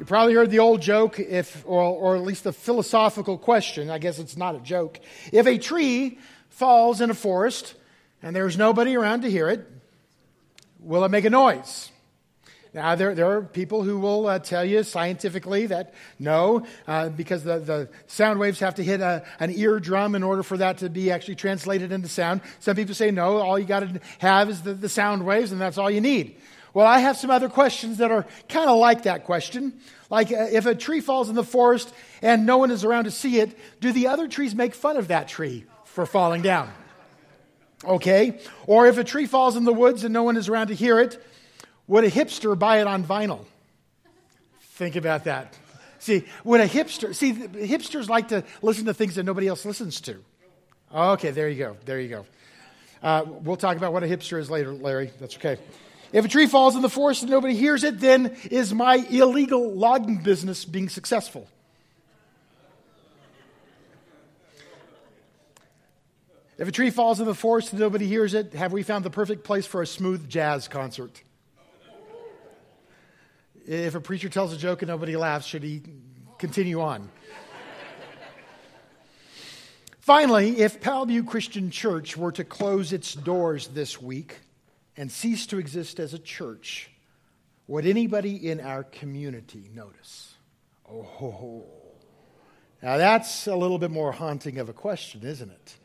You probably heard the old joke, if, or, or at least the philosophical question. I guess it's not a joke. If a tree falls in a forest and there's nobody around to hear it, will it make a noise? Now, there, there are people who will uh, tell you scientifically that no, uh, because the, the sound waves have to hit a, an eardrum in order for that to be actually translated into sound. Some people say no, all you got to have is the, the sound waves, and that's all you need. Well, I have some other questions that are kind of like that question. Like, uh, if a tree falls in the forest and no one is around to see it, do the other trees make fun of that tree for falling down? Okay? Or if a tree falls in the woods and no one is around to hear it, would a hipster buy it on vinyl? Think about that. See, would a hipster, see, hipsters like to listen to things that nobody else listens to. Okay, there you go. There you go. Uh, we'll talk about what a hipster is later, Larry. That's okay. If a tree falls in the forest and nobody hears it, then is my illegal logging business being successful? If a tree falls in the forest and nobody hears it, have we found the perfect place for a smooth jazz concert? If a preacher tells a joke and nobody laughs, should he continue on? Finally, if Palview Christian Church were to close its doors this week, and cease to exist as a church, would anybody in our community notice? Oh, now that's a little bit more haunting of a question, isn't it?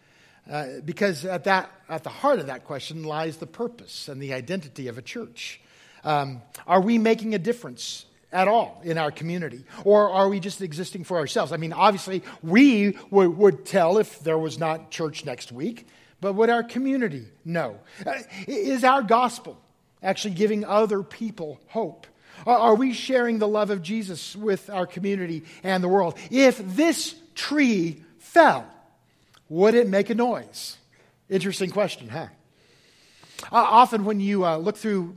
Uh, because at, that, at the heart of that question lies the purpose and the identity of a church. Um, are we making a difference at all in our community? Or are we just existing for ourselves? I mean, obviously, we would tell if there was not church next week. But would our community know? Uh, is our gospel actually giving other people hope? Are we sharing the love of Jesus with our community and the world? If this tree fell, would it make a noise? Interesting question, huh? Uh, often, when you uh, look through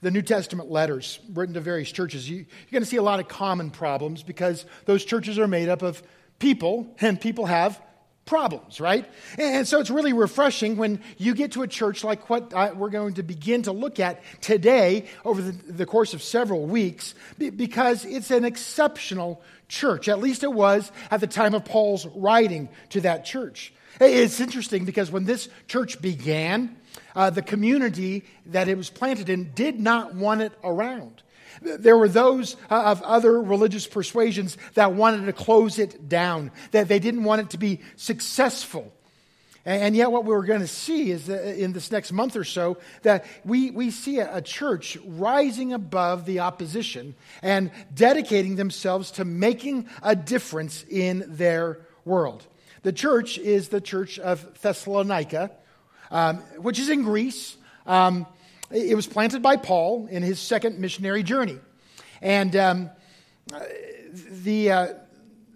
the New Testament letters written to various churches, you, you're going to see a lot of common problems because those churches are made up of people, and people have problems, right? And so it's really refreshing when you get to a church like what we're going to begin to look at today over the, the, course of several weeks because it's an exceptional church. At least it was at the time of Paul's writing to that church. It's interesting because when this church began, uh, the community that it was planted in did not want it around. There were those uh, of other religious persuasions that wanted to close it down, that they didn't want it to be successful. And yet, what we're going to see is in this next month or so that we, we see a, a, church rising above the opposition and dedicating themselves to making a difference in their world. The church is the church of Thessalonica, um, which is in Greece. Um, it was planted by Paul in his second missionary journey. And um, the, uh,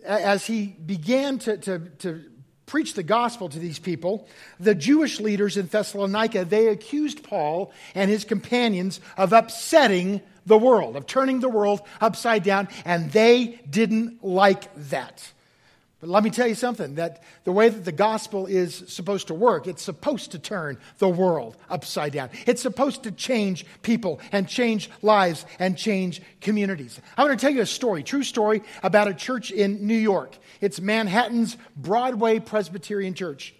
as he began to, to, to preach the gospel to these people, the Jewish leaders in Thessalonica, they accused Paul and his companions of upsetting the world, of turning the world upside down, and they didn't like that. But let me tell you something that the way that the gospel is supposed to work, it's supposed to turn the world upside down. It's supposed to change people and change lives and change communities. I want to tell you a story, true story about a church in New York. It's Manhattan's Broadway Presbyterian Church.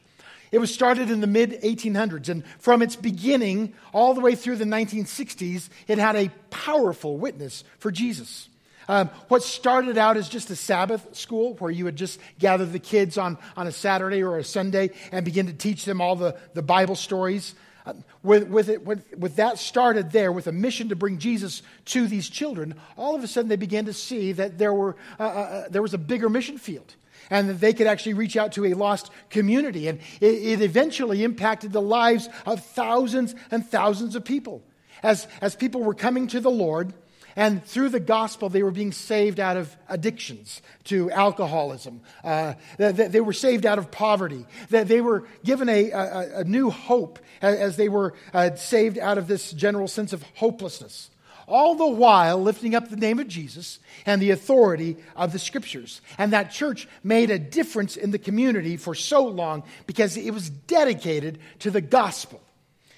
It was started in the mid 1800s, and from its beginning all the way through the 1960s, it had a powerful witness for Jesus. Um, what started out as just a Sabbath school where you would just gather the kids on, on a Saturday or a Sunday and begin to teach them all the, the Bible stories. Uh, with, with, it, with, with that started there, with a mission to bring Jesus to these children, all of a sudden they began to see that there, were, uh, uh, uh there was a bigger mission field and that they could actually reach out to a lost community. And it, it, eventually impacted the lives of thousands and thousands of people. As, as people were coming to the Lord, and through the gospel, they were being saved out of addictions to alcoholism. Uh, they, they, were saved out of poverty. That they were given a, a, a, new hope as they were uh, saved out of this general sense of hopelessness. All the while lifting up the name of Jesus and the authority of the scriptures. And that church made a difference in the community for so long because it was dedicated to the gospel.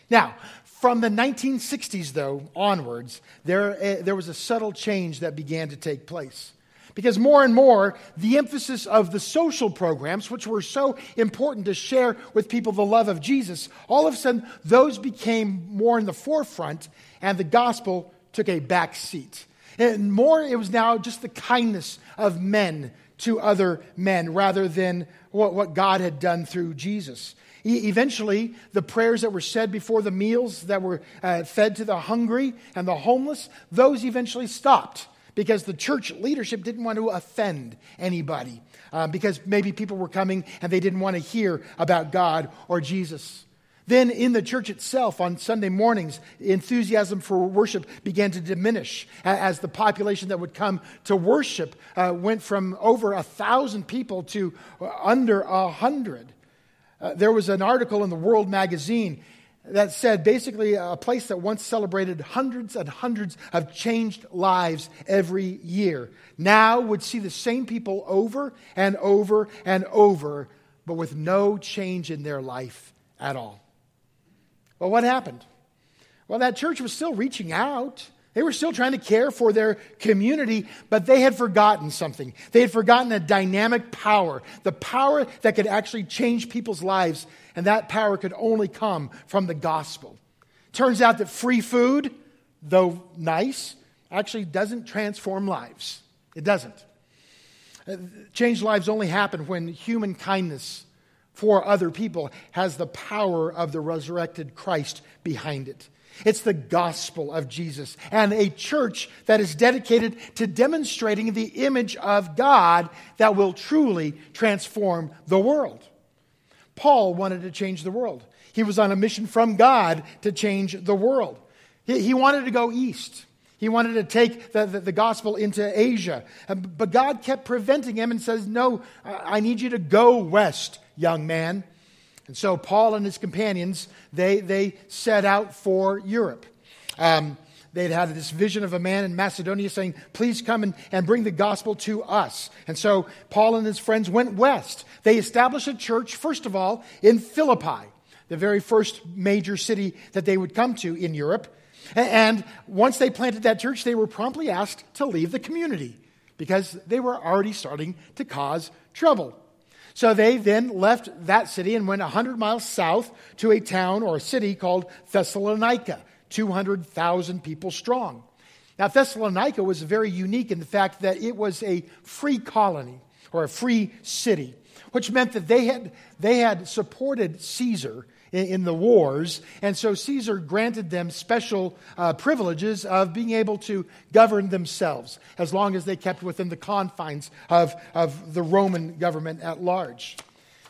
Now, From the 1960s, though, onwards, there, uh, there was a subtle change that began to take place. Because more and more, the emphasis of the social programs, which were so important to share with people the love of Jesus, all of a sudden, those became more in the forefront, and the gospel took a back seat. And more, it was now just the kindness of men to other men rather than what, what God had done through Jesus. Eventually, the prayers that were said before the meals that were uh, fed to the hungry and the homeless, those eventually stopped because the church leadership didn't want to offend anybody uh, because maybe people were coming and they didn't want to hear about God or Jesus. Then, in the church itself, on Sunday mornings, enthusiasm for worship began to diminish as the population that would come to worship uh, went from over a thousand people to uh, under a hundred. Uh, there was an article in the World magazine that said basically a place that once celebrated hundreds and hundreds of changed lives every year now would see the same people over and over and over, but with no change in their life at all. Well, what happened? Well, that church was still reaching out. They were still trying to care for their community, but they had forgotten something. They had forgotten a dynamic power, the power that could actually change people's lives, and that power could only come from the gospel. Turns out that free food, though nice, actually doesn't transform lives. It doesn't. Uh, Changed lives only happen when human kindness for other people has the power of the resurrected Christ behind it. It's the gospel of Jesus and a church that is dedicated to demonstrating the image of God that will truly transform the world. Paul wanted to change the world. He was on a mission from God to change the world. He, wanted to go east. He wanted to take the, the, the, gospel into Asia. But God kept preventing him and says, No, I need you to go west young man. And so Paul and his companions, they, they set out for Europe. Um, they'd had this vision of a man in Macedonia saying, Please come and, and bring the gospel to us. And so Paul and his friends went west. They established a church, first of all, in Philippi, the very first major city that they would come to in Europe. And once they planted that church, they were promptly asked to leave the community because they were already starting to cause trouble. So they then left that city and went 100 miles south to a town or a city called Thessalonica, 200,000 people strong. Now, Thessalonica was very unique in the fact that it was a free colony or a free city, which meant that they had, they had supported Caesar in, the wars. And so Caesar granted them special uh, privileges of being able to govern themselves as long as they kept within the confines of, of the Roman government at large.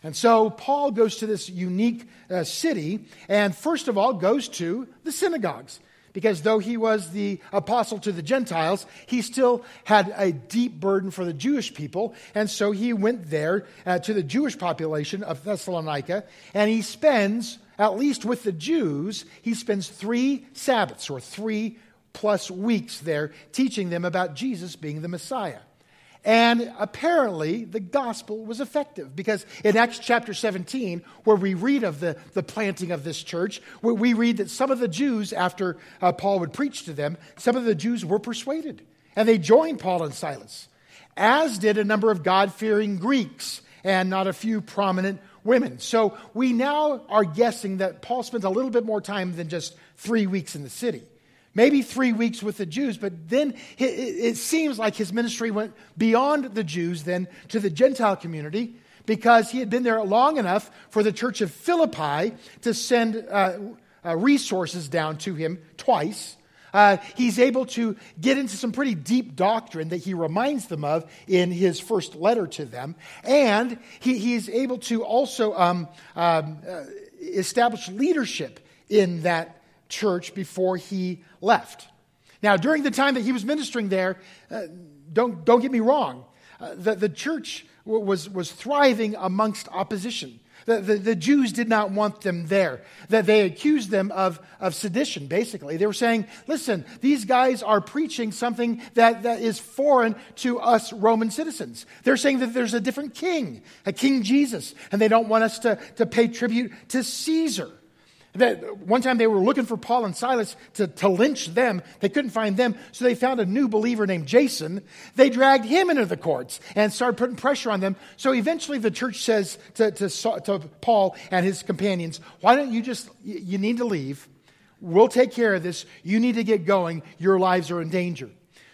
And so Paul goes to this unique uh, city and, first of all, goes to the synagogues. Because though he was the apostle to the Gentiles, he still had a deep burden for the Jewish people. And so he went there uh, to the Jewish population of Thessalonica, and he spends, at least with the Jews, he spends three Sabbaths or three plus weeks there teaching them about Jesus being the Messiah. And apparently, the gospel was effective because in Acts chapter 17, where we read of the, the planting of this church, where we read that some of the Jews, after uh, Paul would preach to them, some of the Jews were persuaded and they joined Paul and Silas, as did a number of God fearing Greeks and not a few prominent women. So we now are guessing that Paul spent a little bit more time than just three weeks in the city maybe three weeks with the Jews, but then it seems like his ministry went beyond the Jews, then to the Gentile community, because he had been there long enough for the church of Philippi to send uh, uh, resources down to him twice. Uh, he's able to get into some pretty deep doctrine that he reminds them of in his first letter to them. And he, he's able to also um, um, uh, establish leadership in that church before he left. Now, during the time that he was ministering there, uh, don't, don't get me wrong, uh, the, the church was, was thriving amongst opposition. The, the, the, Jews did not want them there. That they accused them of, of sedition, basically. They were saying, listen, these guys are preaching something that, that is foreign to us Roman citizens. They're saying that there's a different king, a King Jesus, and they don't want us to, to pay tribute to Caesar. That one time they were looking for Paul and Silas to, to lynch them. They couldn't find them, so they found a new believer named Jason. They dragged him into the courts and started putting pressure on them. So eventually the church says to, to, to Paul and his companions, Why don't you just, you need to leave. We'll take care of this. You need to get going. Your lives are in danger.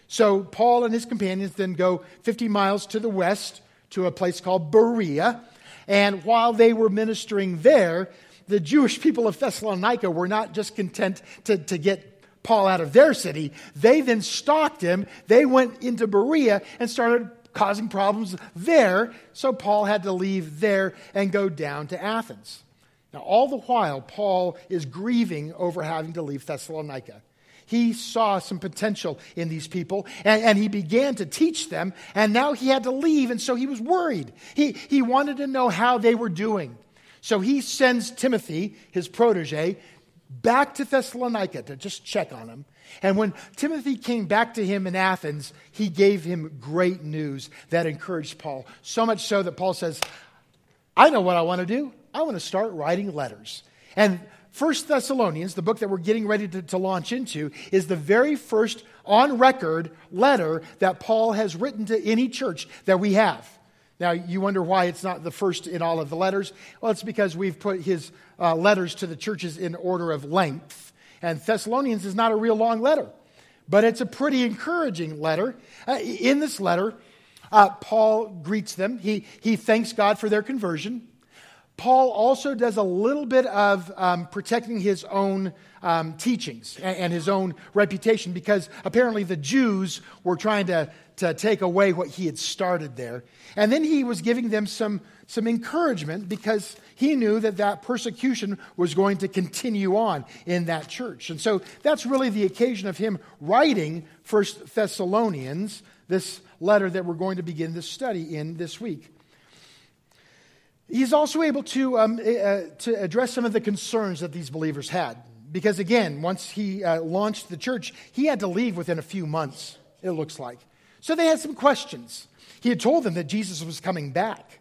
So Paul and his companions then go 50 miles to the west to a place called Berea. And while they were ministering there, the Jewish people of Thessalonica were not just content to, to get Paul out of their city. They then stalked him. They went into Berea and started causing problems there. So Paul had to leave there and go down to Athens. Now, all the while, Paul is grieving over having to leave Thessalonica. He saw some potential in these people and, and, he began to teach them, and now he had to leave, and so he was worried. He, he wanted to know how they were doing. So he sends Timothy, his protege, back to Thessalonica to just check on him. And when Timothy came back to him in Athens, he gave him great news that encouraged Paul. So much so that Paul says, I know what I want to do. I want to start writing letters. And First Thessalonians, the book that we're getting ready to, to launch into, is the very first on record letter that Paul has written to any church that we have. Now, you wonder why it's not the first in all of the letters. Well, it's because we've put his uh, letters to the churches in order of length. And Thessalonians is not a real long letter, but it's a pretty encouraging letter. Uh, in this letter, uh, Paul greets them, he, he thanks God for their conversion. Paul also does a little bit of um, protecting his own um, teachings and, and, his own reputation because apparently the Jews were trying to, to take away what he had started there. And then he was giving them some, some encouragement because he knew that that persecution was going to continue on in that church. And so that's really the occasion of him writing First Thessalonians, this letter that we're going to begin this study in this week. He's also able to, um, uh, to address some of the concerns that these believers had. Because again, once he uh, launched the church, he had to leave within a few months, it looks like. So they had some questions. He had told them that Jesus was coming back,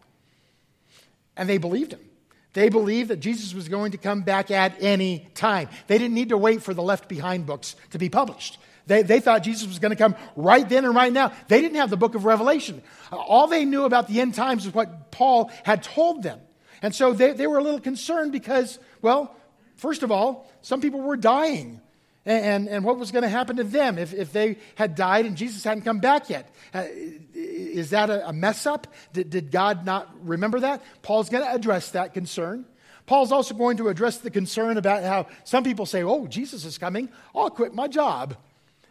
and they believed him. They believed that Jesus was going to come back at any time. They didn't need to wait for the Left Behind books to be published. They, they thought Jesus was going to come right then and right now. They didn't have the book of Revelation. All they knew about the end times is what Paul had told them. And so they, they were a little concerned because, well, first of all, some people were dying. And, and, what was going to happen to them if, if they had died and Jesus hadn't come back yet? Uh, is that a, a mess up? Did, did God not remember that? Paul's going to address that concern. Paul's also going to address the concern about how some people say, oh, Jesus is coming. I'll quit my job.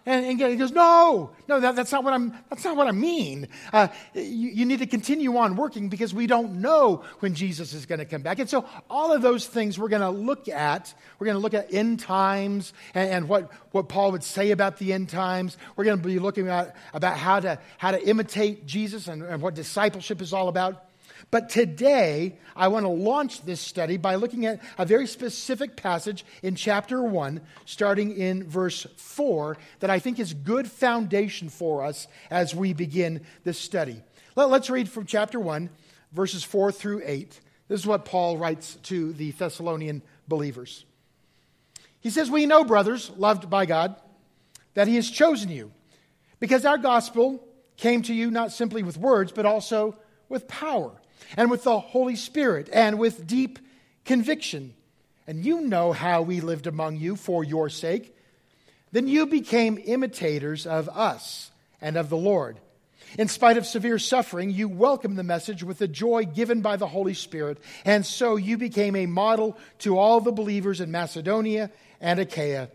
And, and he goes, no, no, that, that's, not what I'm, that's not what I mean. Uh, you, you, need to continue on working because we don't know when Jesus is going to come back. And so all of those things we're going to look at. We're going to look at end times and, and, what, what Paul would say about the end times. We're going to be looking at about how to, how to imitate Jesus and, and what discipleship is all about. But today, I want to launch this study by looking at a very specific passage in chapter 1, starting in verse 4, that I think is good foundation for us as we begin this study. Let, us read from chapter 1, verses 4 through 8. This is what Paul writes to the Thessalonian believers. He says, We know, brothers, loved by God, that He has chosen you, because our gospel came to you not simply with words, but also with power and with the Holy Spirit and with deep conviction. And you know how we lived among you for your sake. Then you became imitators of us and of the Lord. In spite of severe suffering, you welcomed the message with the joy given by the Holy Spirit, and so you became a model to all the believers in Macedonia and Achaia.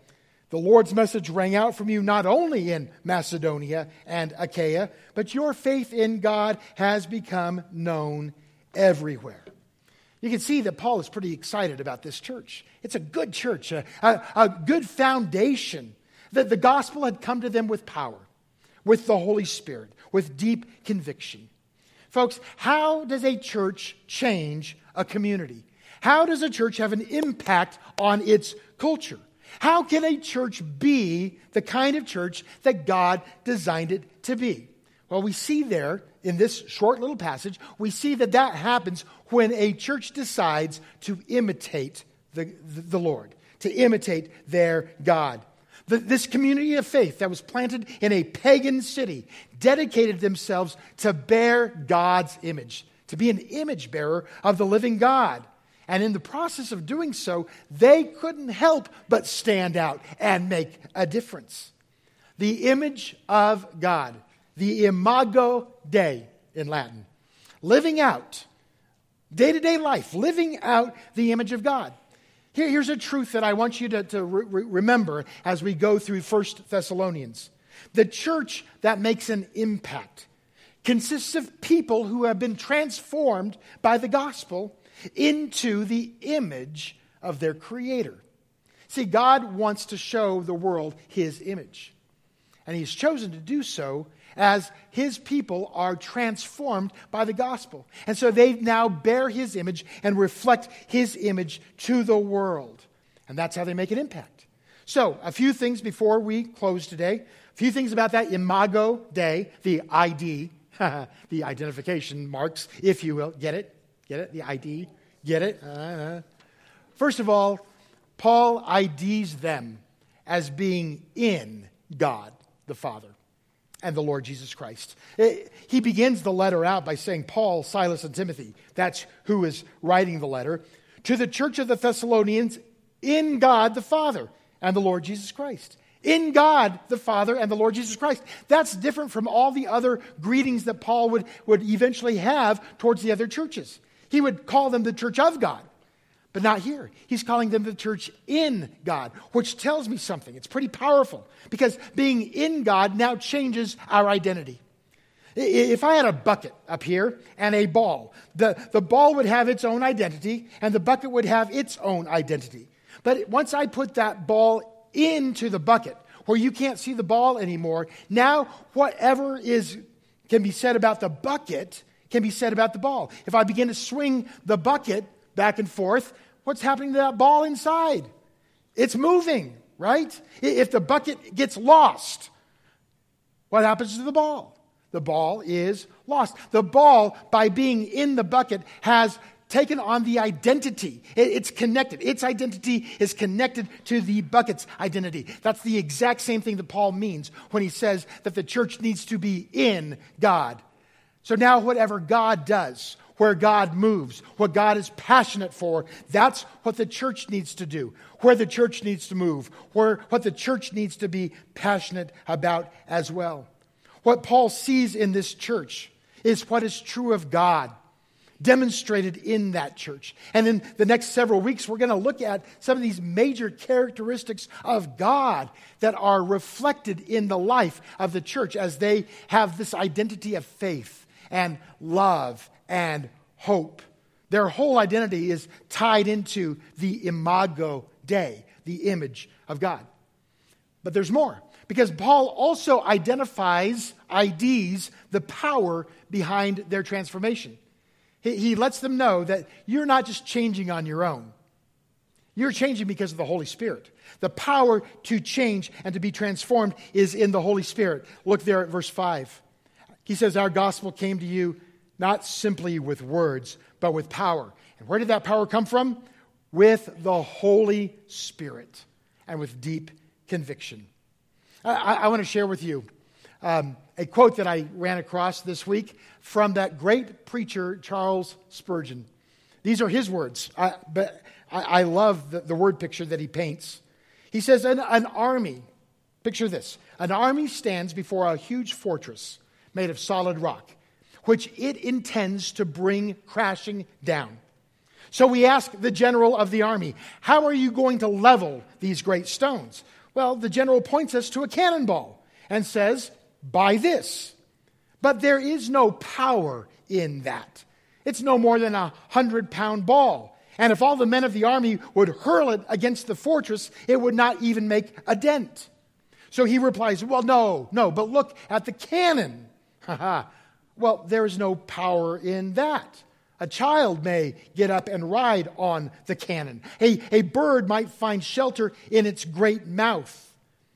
The Lord's message rang out from you not only in Macedonia and Achaia, but your faith in God has become known everywhere. You can see that Paul is pretty excited about this church. It's a good church, a, a, a good foundation. That the gospel had come to them with power, with the Holy Spirit, with deep conviction. Folks, how does a church change a community? How does a church have an impact on its culture? How can a church be the kind of church that God designed it to be? Well, we see there in this short little passage, we see that that happens when a church decides to imitate the, the Lord, to imitate their God. The, this community of faith that was planted in a pagan city dedicated themselves to bear God's image, to be an image bearer of the living God. And in the process of doing so, they couldn't help but stand out and make a difference. The image of God, the imago Dei in Latin, living out day to day life, living out the image of God. Here, here's a truth that I want you to, to re- remember as we go through 1 Thessalonians. The church that makes an impact consists of people who have been transformed by the gospel into the image of their Creator. See, God wants to show the world His image. And He's chosen to do so as his people are transformed by the gospel. And so they now bear his image and reflect his image to the world. And that's how they make an impact. So, a few things before we close today. A few things about that Imago Dei, the ID, the identification marks, if you will. Get it? Get it? The ID? Get it? Uh-huh. First of all, Paul IDs them as being in God the Father and the Lord Jesus Christ. He begins the letter out by saying, Paul, Silas, and Timothy. That's who is writing the letter. To the church of the Thessalonians in God the Father and the Lord Jesus Christ. In God the Father and the Lord Jesus Christ. That's different from all the other greetings that Paul would, would eventually have towards the other churches. He would call them the church of God. But not here. He's calling them the church in God, which tells me something. It's pretty powerful because being in God now changes our identity. If I had a bucket up here and a ball, the, the ball would have its own identity and the bucket would have its own identity. But once I put that ball into the bucket where you can't see the ball anymore, now whatever is, can be said about the bucket can be said about the ball. If I begin to swing the bucket, back and forth, what's happening to that ball inside? It's moving, right? If the bucket gets lost, what happens to the ball? The ball is lost. The ball, by being in the bucket, has taken on the identity. It's connected. Its identity is connected to the bucket's identity. That's the exact same thing that Paul means when he says that the church needs to be in God. So now, whatever God does, where God moves, what God is passionate for. That's what the church needs to do, where the church needs to move, where, what the church needs to be passionate about as well. What Paul sees in this church is what is true of God demonstrated in that church. And in the next several weeks, we're going to look at some of these major characteristics of God that are reflected in the life of the church as they have this identity of faith and love and hope. Their whole identity is tied into the imago Dei, the image of God. But there's more, because Paul also identifies, IDs, the power behind their transformation. He, he lets them know that you're not just changing on your own. You're changing because of the Holy Spirit. The power to change and to be transformed is in the Holy Spirit. Look there at verse 5. He says, Our gospel came to you not simply with words, but with power. And where did that power come from? With the Holy Spirit and with deep conviction. I, I want to share with you um, a quote that I ran across this week from that great preacher, Charles Spurgeon. These are his words, I, but I, I love the, the, word picture that he paints. He says, an, an army, picture this, an army stands before a huge fortress made of solid rock which it intends to bring crashing down. So we ask the general of the army, How are you going to level these great stones? Well, the general points us to a cannonball and says, By this. But there is no power in that. It's no more than a hundred pound ball. And if all the men of the army would hurl it against the fortress, it would not even make a dent. So he replies, Well, no, no, but look at the cannon. Ha ha. Well, there is no power in that. A child may get up and ride on the cannon. A, a bird might find shelter in its great mouth.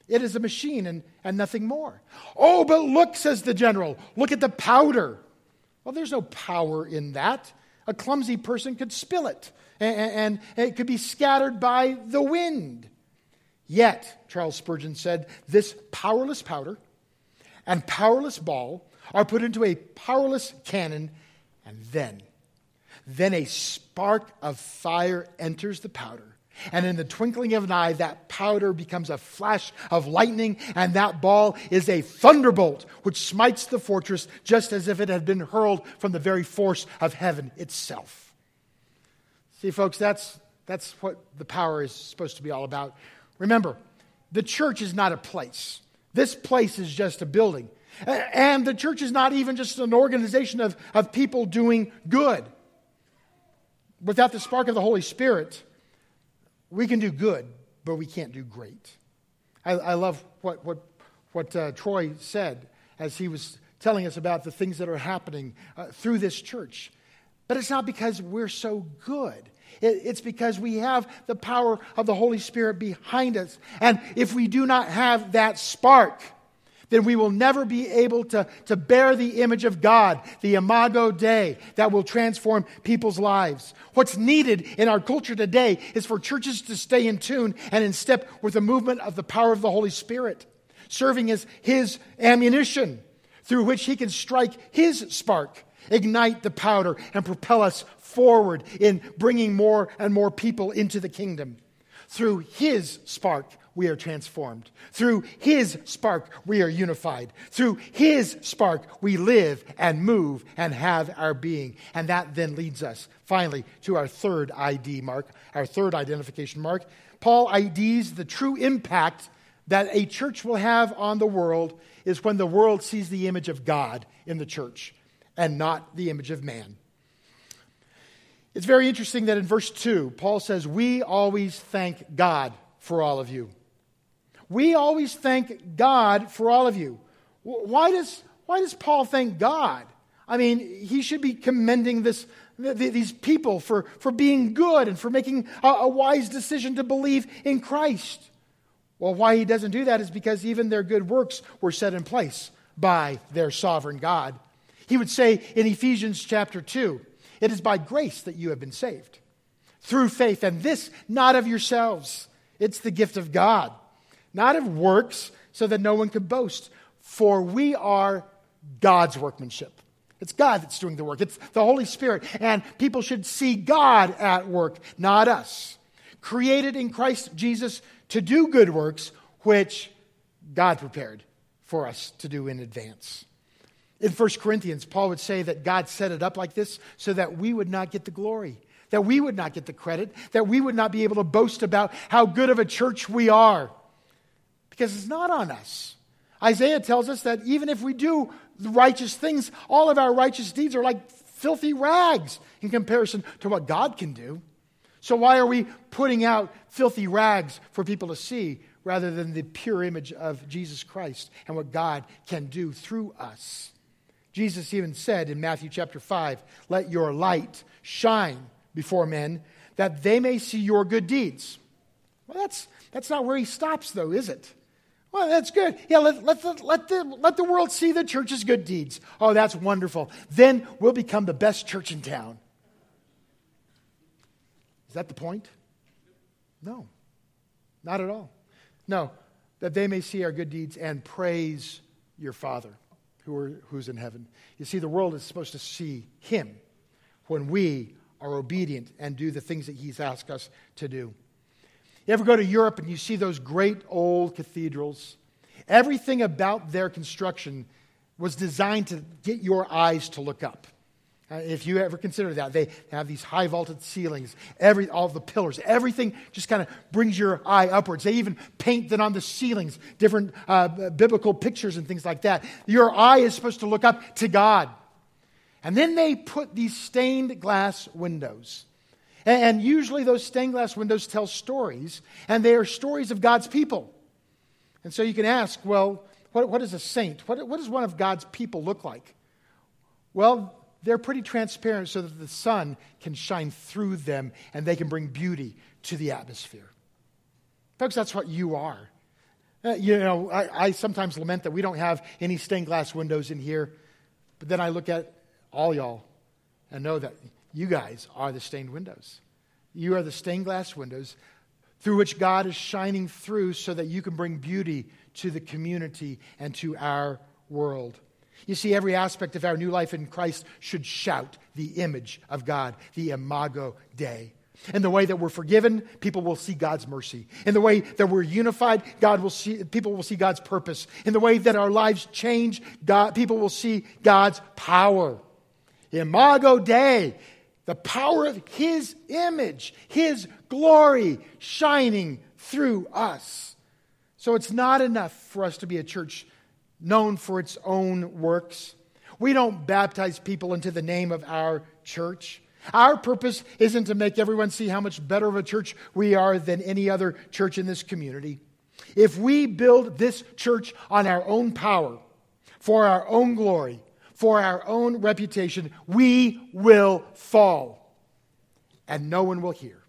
It is a machine and, and nothing more. Oh, but look, says the general, look at the powder. Well, there's no power in that. A clumsy person could spill it, and, and it could be scattered by the wind. Yet, Charles Spurgeon said, this powerless powder and powerless ball are put into a powerless cannon, and then, then a spark of fire enters the powder. And in the twinkling of an eye, that powder becomes a flash of lightning, and that ball is a thunderbolt which smites the fortress just as if it had been hurled from the very force of heaven itself. See, folks, that's, that's what the power is supposed to be all about. Remember, the church is not a place, this place is just a building. And the church is not even just an organization of, of people doing good. Without the spark of the Holy Spirit, we can do good, but we can't do great. I, I love what, what, what uh, Troy said as he was telling us about the things that are happening uh, through this church. But it's not because we're so good. It's because we have the power of the Holy Spirit behind us. And if we do not have that spark, then we will never be able to, to bear the image of God, the Imago Dei, that will transform people's lives. What's needed in our culture today is for churches to stay in tune and in step with the movement of the power of the Holy Spirit, serving as His ammunition through which He can strike His spark, ignite the powder, and propel us forward in bringing more and more people into the kingdom. Through His spark, we are transformed. Through His spark, we are unified. Through His spark, we live and move and have our being. And that then leads us, finally, to our third ID mark, our third identification mark. Paul IDs the true impact that a church will have on the world is when the world sees the image of God in the church and not the image of man. It's very interesting that in verse 2, Paul says, We always thank God for all of you. We always thank God for all of you. Why does, why does Paul thank God? I mean, he should be commending this, these people for, for being good and for making a, a wise decision to believe in Christ. Well, why he doesn't do that is because even their good works were set in place by their sovereign God. He would say in Ephesians chapter 2, it is by grace that you have been saved through faith, and this not of yourselves. It's the gift of God not of works, so that no one could boast. For we are God's workmanship. It's God that's doing the work, it's the Holy Spirit. And people should see God at work, not us. Created in Christ Jesus to do good works, which God prepared for us to do in advance. In 1 Corinthians, Paul would say that God set it up like this so that we would not get the glory, that we would not get the credit, that we would not be able to boast about how good of a church we are because it's not on us. Isaiah tells us that even if we do righteous things, all of our righteous deeds are like filthy rags in comparison to what God can do. So, why are we putting out filthy rags for people to see rather than the pure image of Jesus Christ and what God can do through us? Jesus even said in Matthew chapter 5, Let your light shine before men that they may see your good deeds. Well, that's, that's not where he stops, though, is it? Well, that's good. Yeah, let, let, the, let, the, let the world see the church's good deeds. Oh, that's wonderful. Then we'll become the best church in town. Is that the point? No, not at all. No, that they may see our good deeds and praise your Father who are, who's in heaven. You see, the world is supposed to see Him when we are obedient and do the things that He's asked us to do. You ever go to Europe and you see those great old cathedrals? Everything about their construction was designed to get your eyes to look up. Uh, if you ever consider that, they have these high vaulted ceilings, every, all the pillars, everything just kind of brings your eye upwards. They even paint that on the ceilings, different uh, biblical pictures and things like that. Your eye is supposed to look up to God. And then they put these stained glass windows and usually those stained glass windows tell stories, and they are stories of God's people. And so you can ask, well, what, what is a saint? What, what does one of God's people look like? Well, they're pretty transparent so that the sun can shine through them and they can bring beauty to the atmosphere. Folks, that's what you are. Uh, you know, I, I sometimes lament that we don't have any stained glass windows in here, but then I look at all y'all and know that You guys are the stained windows. You are the stained glass windows through which God is shining through so that you can bring beauty to the community and to our world. You see, every aspect of our new life in Christ should shout the image of God, the Imago Dei. In the way that we're forgiven, people will see God's mercy. In the way that we're unified, God will see, people will see God's purpose. In the way that our lives change, God, people will see God's power. Imago Dei, the power of His image, His glory shining through us. So it's not enough for us to be a church known for its own works. We don't baptize people into the name of our church. Our purpose isn't to make everyone see how much better of a church we are than any other church in this community. If we build this church on our own power, for our own glory, for our own reputation, we will fall. And no one will hear.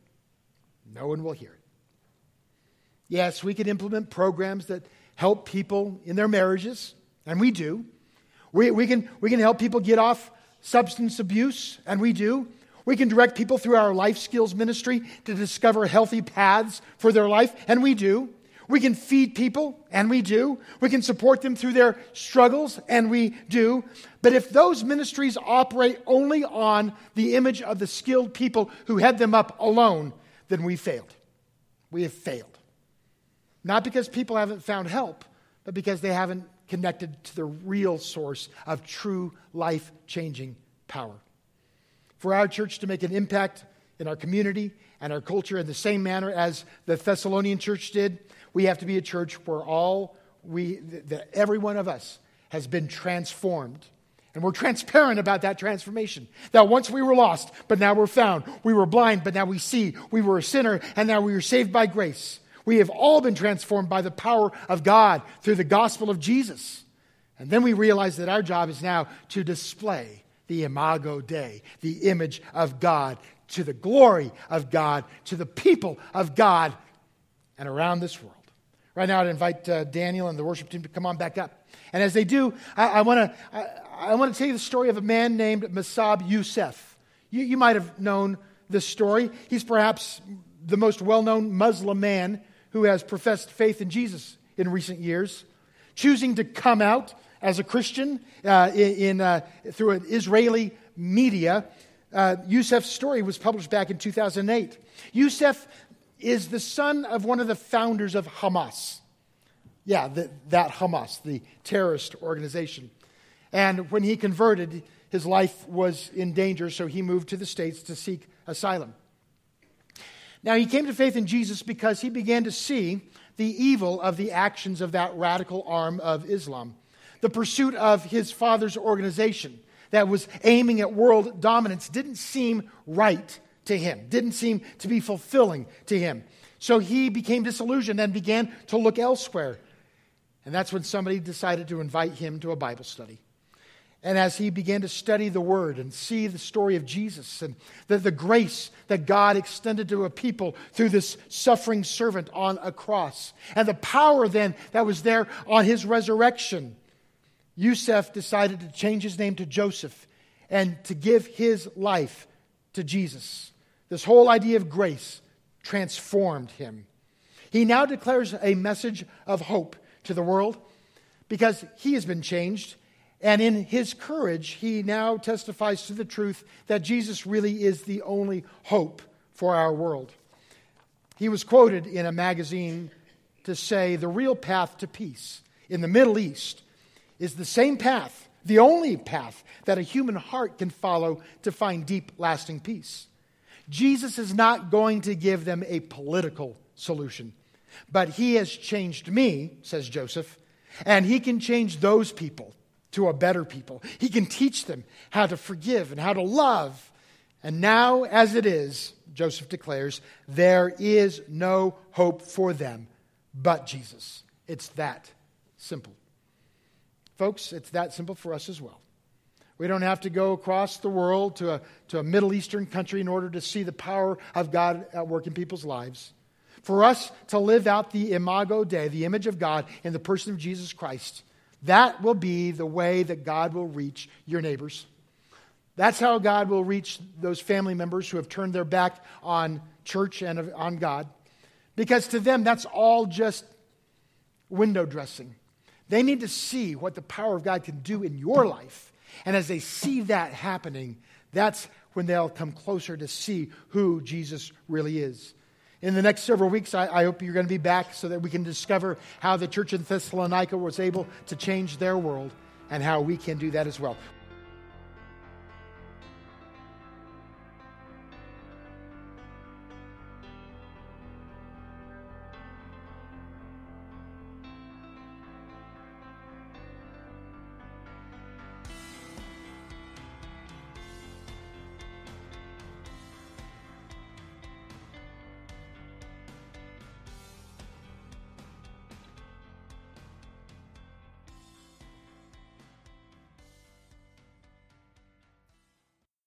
No one will hear it. Yes, we can implement programs that help people in their marriages, and we do. We, we, can, we can help people get off substance abuse, and we do. We can direct people through our life skills ministry to discover healthy paths for their life, and we do. We can feed people, and we do. We can support them through their struggles, and we do. But if those ministries operate only on the image of the skilled people who head them up alone, then we failed. We have failed. Not because people haven't found help, but because they haven't connected to the real source of true life changing power for our church to make an impact in our community and our culture in the same manner as the Thessalonian church did, we have to be a church where all we, that every one of us has been transformed. And we're transparent about that transformation. That once we were lost, but now we're found. We were blind, but now we see. We were a sinner, and now we are saved by grace. We have all been transformed by the power of God through the gospel of Jesus. And then we realize that our job is now to display the imago Dei, the image of God, to the glory of God, to the people of God, and around this world. Right now, I'd invite uh, Daniel and the worship team to come on back up. And as they do, I, want to I, I wanna tell you the story of a man named Mosab Yousef. You, you might have known this story. He's perhaps the most well known Muslim man who has professed faith in Jesus in recent years, choosing to come out as a Christian uh, in, uh, through an Israeli media. Uh, Yousef's story was published back in 2008. Yousef is the son of one of the founders of Hamas. Yeah, the, that Hamas, the terrorist organization. And when he converted, his life was in danger, so he moved to the States to seek asylum. Now, he came to faith in Jesus because he began to see the evil of the actions of that radical arm of Islam the pursuit of his father's organization that was aiming at world dominance didn't seem right to him, didn't seem to be fulfilling to him. So he became disillusioned and began to look elsewhere. And that's when somebody decided to invite him to a Bible study. And as he began to study the Word and see the story of Jesus and the, the grace that God extended to a people through this suffering servant on a cross, and the power then that was there on his resurrection, Yousef decided to change his name to Joseph and to give his life to Jesus. This whole idea of grace transformed him. He now declares a message of hope to the world because he has been changed. And in his courage, he now testifies to the truth that Jesus really is the only hope for our world. He was quoted in a magazine to say, The real path to peace in the Middle East is the same path, the only path that a human heart can follow to find deep, lasting peace. Jesus is not going to give them a political solution, but he has changed me, says Joseph, and he can change those people to a better people. He can teach them how to forgive and how to love. And now, as it is, Joseph declares, there is no hope for them but Jesus. It's that simple. Folks, it's that simple for us as well. We don't have to go across the world to a, to a Middle Eastern country in order to see the power of God at work in people's lives. For us to live out the imago Dei, the image of God in the person of Jesus Christ, that will be the way that God will reach your neighbors. That's how God will reach those family members who have turned their back on church and on God. Because to them, that's all just window dressing. They need to see what the power of God can do in your life. And as they see that happening, that's when they'll come closer to see who Jesus really is. In the next several weeks, I, I, hope you're going to be back so that we can discover how the church in Thessalonica was able to change their world and how we can do that as well.